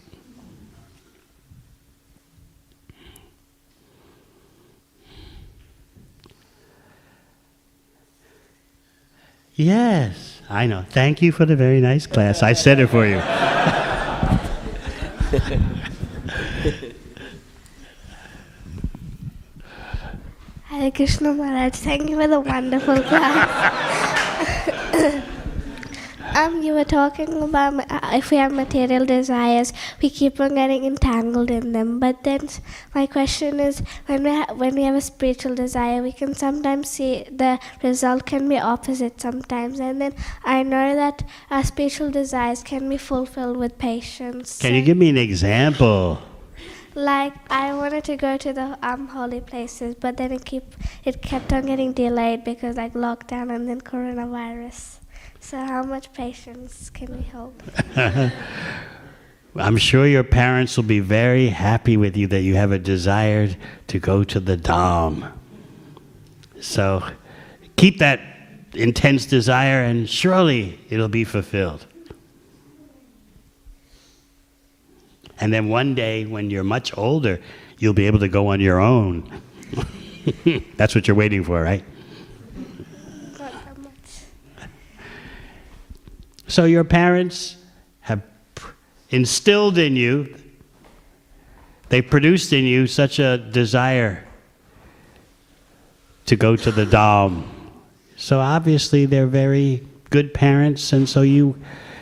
Yes, I know. Thank you for the very nice class. I said it for you. Hare Krishna Maharaj, thank you for the wonderful class. um, you were talking about uh, if we have material desires, we keep on getting entangled in them. But then, my question is, when we ha- when we have a spiritual desire, we can sometimes see the result can be opposite sometimes. And then I know that our spiritual desires can be fulfilled with patience. Can you give me an example? Like I wanted to go to the um, holy places, but then it keep it kept on getting delayed because like lockdown and then coronavirus. So how much patience can we hold? I'm sure your parents will be very happy with you that you have a desire to go to the Dham. So keep that intense desire, and surely it'll be fulfilled. And then one day, when you're much older, you'll be able to go on your own. That's what you're waiting for, right? Not that much. So your parents have instilled in you, they produced in you such a desire to go to the Dham. So obviously they're very good parents, and so you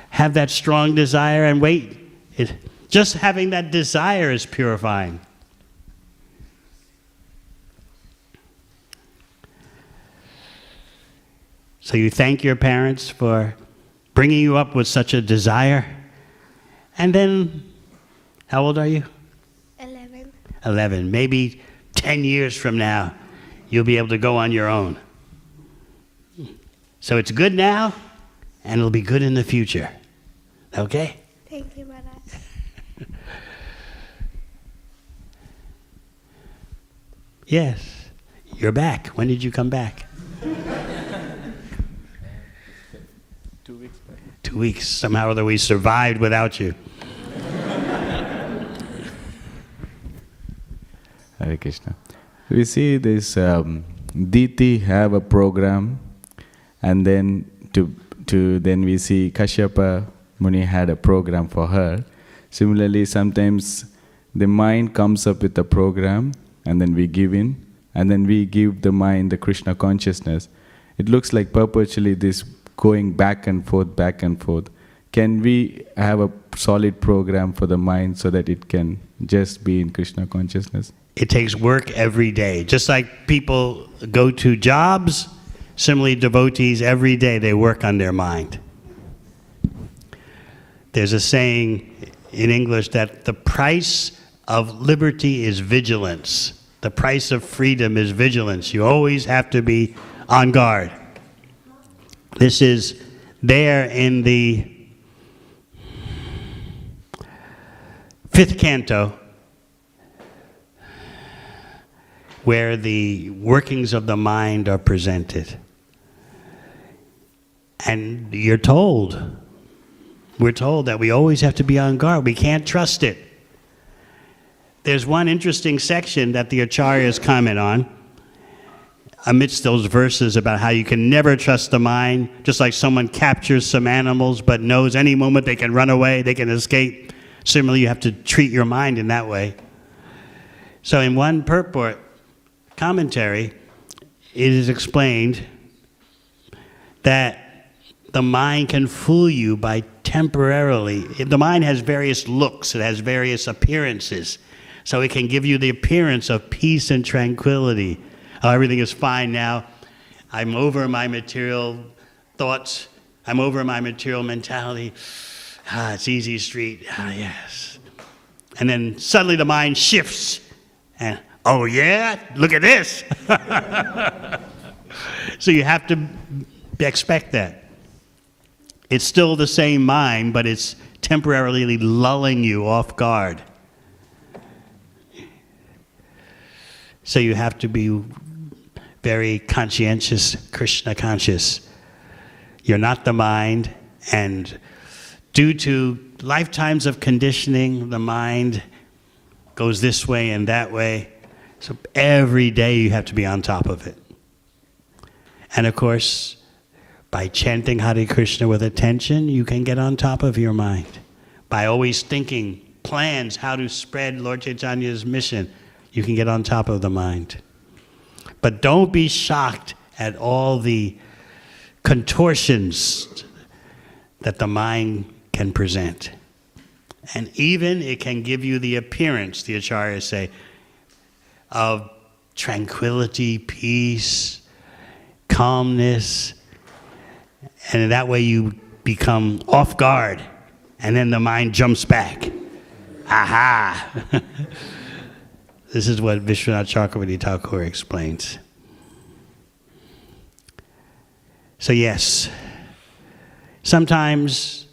have that strong desire. And wait, it, just having that desire is purifying. So you thank your parents for bringing you up with such a desire. And then, how old are you? Eleven. 11. Maybe 10 years from now, you'll be able to go on your own. So it's good now, and it'll be good in the future. Okay? Thank you, Maharaj. Yes. You're back. When did you come back? Two weeks back. Two weeks. Somehow or other we survived without you. Hare Krishna. We see this um, Diti have a program, and then to to then we see Kashyapa Muni had a program for her. Similarly, sometimes the mind comes up with a program, and then we give in, and then we give the mind the Krishna consciousness. It looks like perpetually this going back and forth, back and forth. Can we have a solid program for the mind so that it can just be in Krishna consciousness? It takes work every day. Just like people go to jobs, similarly, devotees every day they work on their mind. There's a saying in English that the price of liberty is vigilance. The price of freedom is vigilance. You always have to be on guard. This is there in the fifth canto where the workings of the mind are presented. And you're told, we're told that we always have to be on guard. We can't trust it. There's one interesting section that the acharyas comment on amidst those verses about how you can never trust the mind, just like someone captures some animals but knows any moment they can run away, they can escape. Similarly, you have to treat your mind in that way. So, in one purport commentary, it is explained that the mind can fool you by temporarily. The mind has various looks, it has various appearances. So it can give you the appearance of peace and tranquility. Oh, everything is fine now. I'm over my material thoughts. I'm over my material mentality. Ah, it's easy street. Ah, yes. And then suddenly the mind shifts. And, oh, yeah? Look at this. so you have to expect that. It's still the same mind, but it's temporarily lulling you off guard. So you have to be very conscientious, Krishna conscious. You're not the mind, and due to lifetimes of conditioning, the mind goes this way and that way. So every day you have to be on top of it. And of course, by chanting Hare Krishna with attention, you can get on top of your mind. By always thinking plans how to spread Lord Chaitanya's mission, you can get on top of the mind. But don't be shocked at all the contortions that the mind can present. And even it can give you the appearance, the acharyas say, of tranquility, peace, calmness, and in that way you become off guard, and then the mind jumps back. Aha! this is what Vishwanath Chakravarti Thakur explains. So, yes, sometimes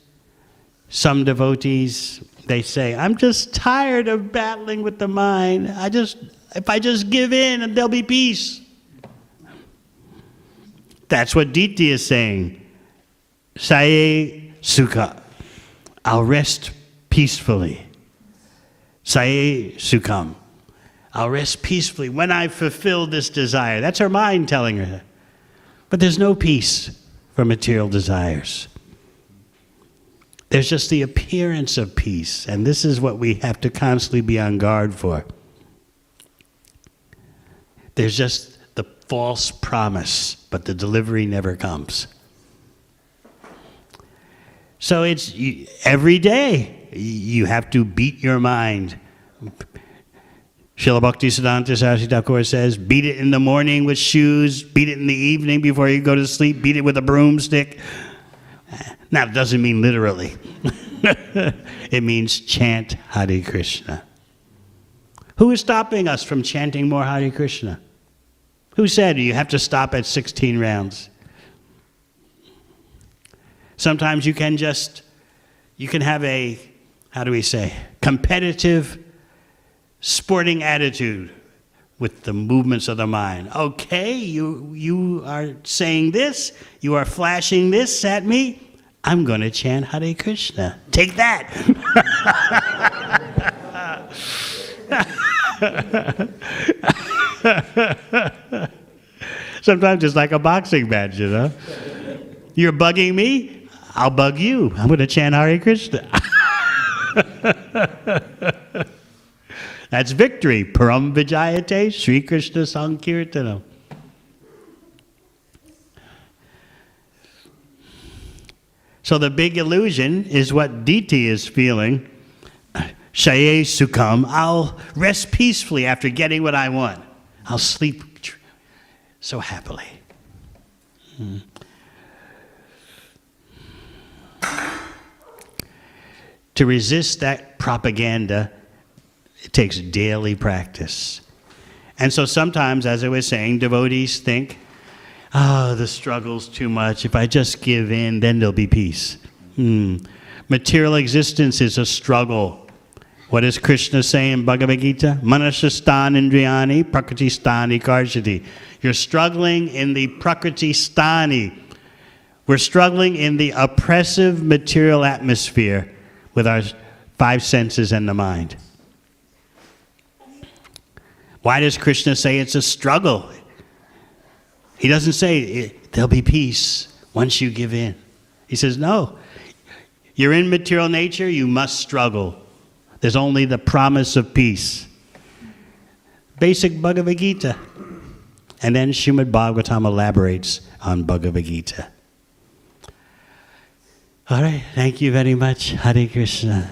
some devotees they say, I'm just tired of battling with the mind. I just, if I just give in, and there'll be peace. That's what Diti is saying. Saye Sukha. I'll rest peacefully. Saye Sukham. I'll rest peacefully when I fulfill this desire. That's her mind telling her. But there's no peace for material desires. There's just the appearance of peace, and this is what we have to constantly be on guard for. There's just the false promise, but the delivery never comes. So it's every day you have to beat your mind. Srila Bhakti Siddhanta Saraswati says, beat it in the morning with shoes, beat it in the evening before you go to sleep, beat it with a broomstick. Now, it doesn't mean literally. it means chant Hare Krishna. Who is stopping us from chanting more Hare Krishna? Who said you have to stop at 16 rounds? Sometimes you can just, you can have a, how do we say, competitive sporting attitude with the movements of the mind. Okay, you, you are saying this, you are flashing this at me. I'm going to chant Hare Krishna. Take that. Sometimes it's like a boxing match, you know? You're bugging me, I'll bug you. I'm going to chant Hare Krishna. That's victory. Param Vijayate, Sri Krishna Sankirtanam. So the big illusion is what Diti is feeling. Shaye Sukham, I'll rest peacefully after getting what I want. I'll sleep so happily. Hmm. To resist that propaganda, it takes daily practice. And so sometimes, as I was saying, devotees think, oh, the struggle's too much. If I just give in, then there'll be peace. Hmm. Material existence is a struggle. What does Krishna say in Bhagavad Gita? Manashastan indriyani prakriti sthani karshati. You're struggling in the prakriti sthani. We're struggling in the oppressive material atmosphere with our five senses and the mind. Why does Krishna say it's a struggle? He doesn't say eh, there'll be peace once you give in. He says, no. You're in material nature, you must struggle. There's only the promise of peace. Basic Bhagavad Gita. And then Srimad Bhagavatam elaborates on Bhagavad Gita. All right, thank you very much. Hare Krishna.